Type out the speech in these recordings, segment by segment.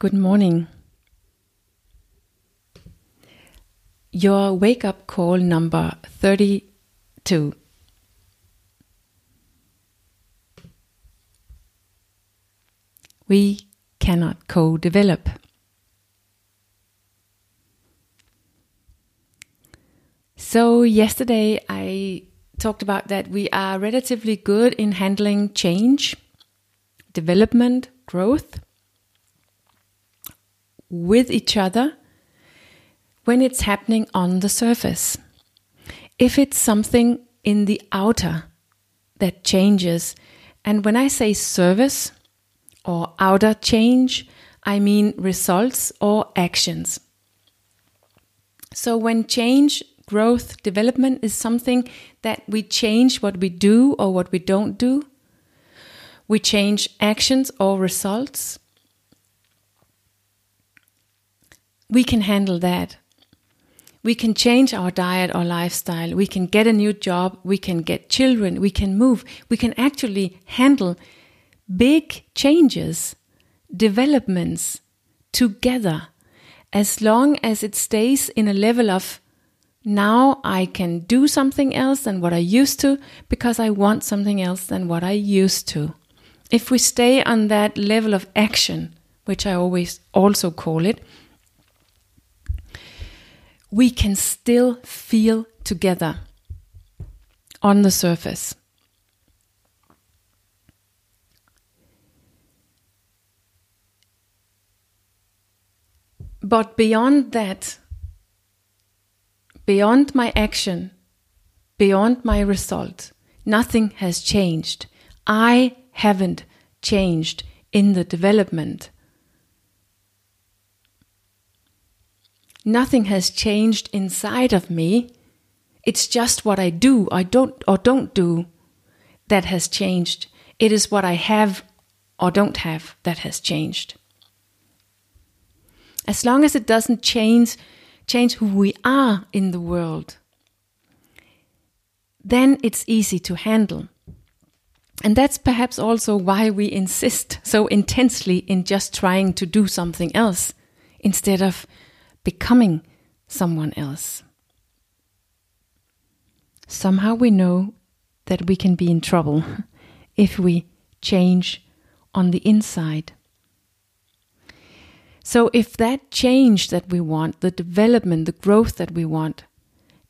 Good morning. Your wake up call number 32. We cannot co develop. So, yesterday I talked about that we are relatively good in handling change, development, growth with each other when it's happening on the surface. If it's something in the outer that changes, and when I say service or outer change, I mean results or actions. So when change, growth, development is something that we change what we do or what we don't do, we change actions or results, we can handle that. We can change our diet or lifestyle. We can get a new job. We can get children. We can move. We can actually handle big changes, developments together as long as it stays in a level of now I can do something else than what I used to because I want something else than what I used to. If we stay on that level of action, which I always also call it, we can still feel together on the surface. But beyond that, beyond my action, beyond my result, nothing has changed. I haven't changed in the development Nothing has changed inside of me. It's just what I do, I don't or don't do that has changed. It is what I have or don't have that has changed. As long as it doesn't change change who we are in the world, then it's easy to handle. And that's perhaps also why we insist so intensely in just trying to do something else instead of becoming someone else. Somehow we know that we can be in trouble if we change on the inside. So, if that change that we want, the development, the growth that we want,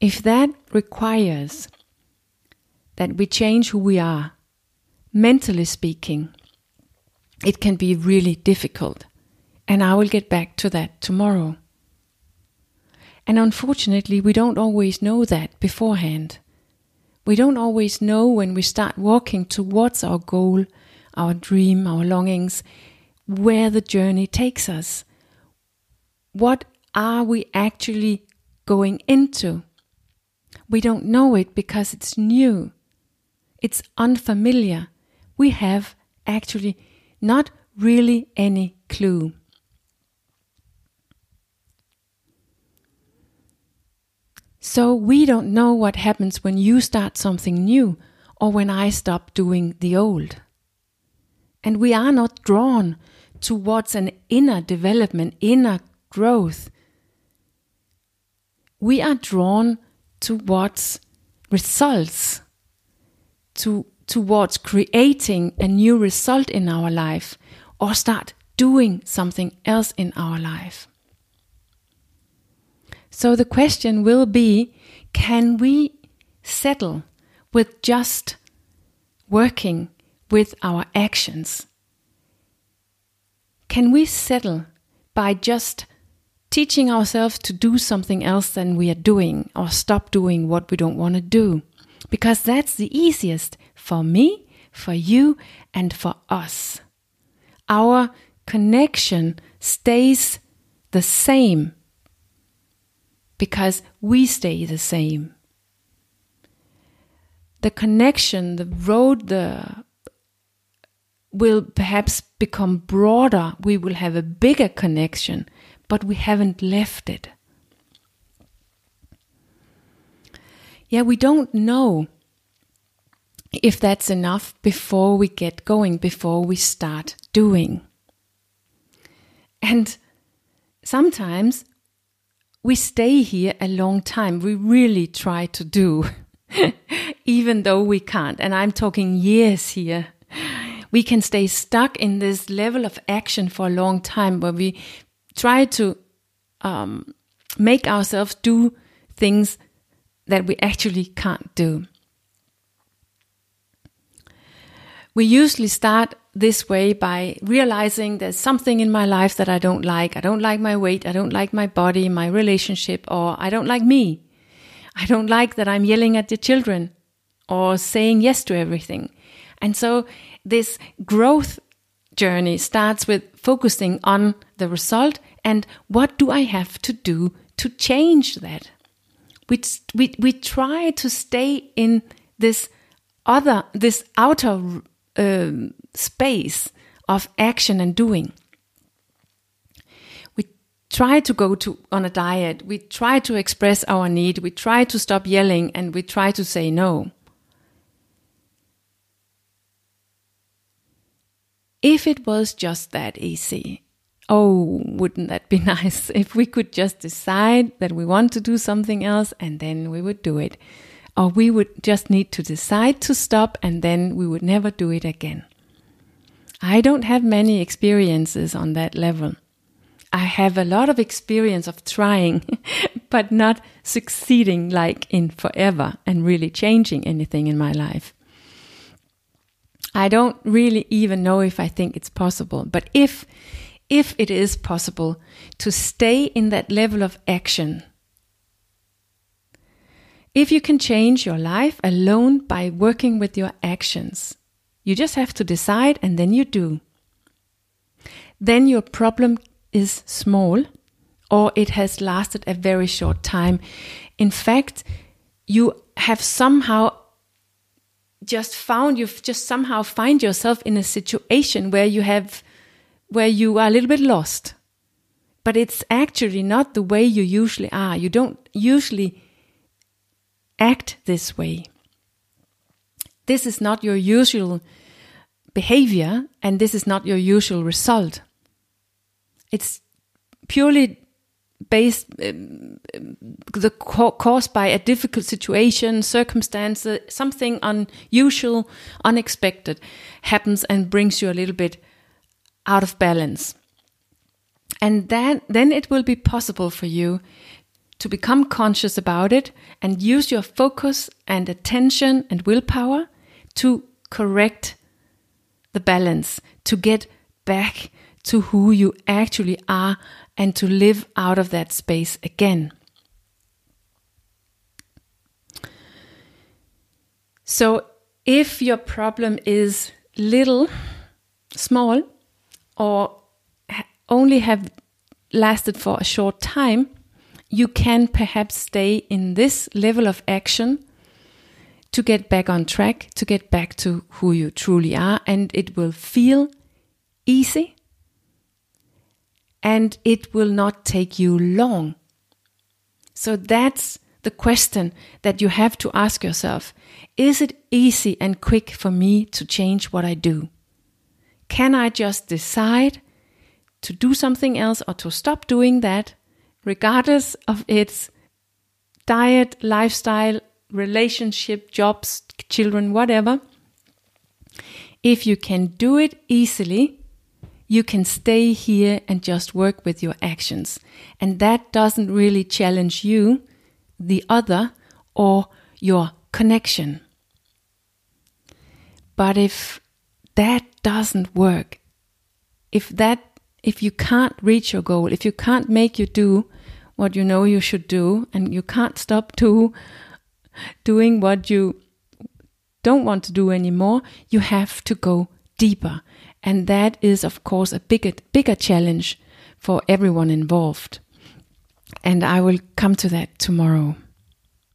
if that requires that we change who we are, mentally speaking, it can be really difficult. And I will get back to that tomorrow. And unfortunately, we don't always know that beforehand. We don't always know when we start walking towards our goal, our dream, our longings, where the journey takes us. What are we actually going into? We don't know it because it's new. It's unfamiliar. We have actually not really any clue. So we don't know what happens when you start something new or when I stop doing the old. And we are not drawn towards an inner development, inner growth. We are drawn towards results, to, towards creating a new result in our life or start doing something else in our life. So the question will be can we settle with just working with our actions? Can we settle by just teaching ourselves to do something else than we are doing or stop doing what we don't want to do? Because that's the easiest for me, for you, and for us. Our connection stays the same because we stay the same. The connection, the road, the will perhaps become broader. We will have a bigger connection, but we haven't left it. Yeah, we don't know if that's enough before we get going, before we start doing. And sometimes we stay here a long time. We really try to do, even though we can't. And I'm talking years here. We can stay stuck in this level of action for a long time where we try to um, make ourselves do things that we actually can't do. We usually start this way by realizing there's something in my life that I don't like. I don't like my weight. I don't like my body, my relationship, or I don't like me. I don't like that I'm yelling at the children or saying yes to everything. And so this growth journey starts with focusing on the result and what do I have to do to change that? We, we, we try to stay in this other, this outer um, space of action and doing. We try to go to on a diet. We try to express our need. We try to stop yelling, and we try to say no. If it was just that easy, oh, wouldn't that be nice if we could just decide that we want to do something else and then we would do it. Or we would just need to decide to stop and then we would never do it again. I don't have many experiences on that level. I have a lot of experience of trying, but not succeeding like in forever and really changing anything in my life. I don't really even know if I think it's possible, but if if it is possible to stay in that level of action, if you can change your life alone by working with your actions, you just have to decide and then you do. Then your problem is small or it has lasted a very short time. In fact, you have somehow just found you've just somehow find yourself in a situation where you have where you are a little bit lost. But it's actually not the way you usually are. You don't usually act this way. This is not your usual behavior and this is not your usual result. It's purely based um, the caused by a difficult situation, circumstance, something unusual, unexpected happens and brings you a little bit out of balance. And then then it will be possible for you to become conscious about it and use your focus and attention and willpower to correct the balance, to get back to who you actually are and to live out of that space again. So, if your problem is little, small, or only have lasted for a short time, you can perhaps stay in this level of action to get back on track, to get back to who you truly are, and it will feel easy and it will not take you long. So that's the question that you have to ask yourself Is it easy and quick for me to change what I do? Can I just decide to do something else or to stop doing that, regardless of its diet, lifestyle, relationship, jobs, children, whatever? If you can do it easily, you can stay here and just work with your actions. And that doesn't really challenge you, the other, or your connection. But if that doesn't work, if that if you can't reach your goal, if you can't make you do what you know you should do, and you can't stop to doing what you don't want to do anymore, you have to go deeper. And that is, of course, a bigger, bigger challenge for everyone involved. And I will come to that tomorrow.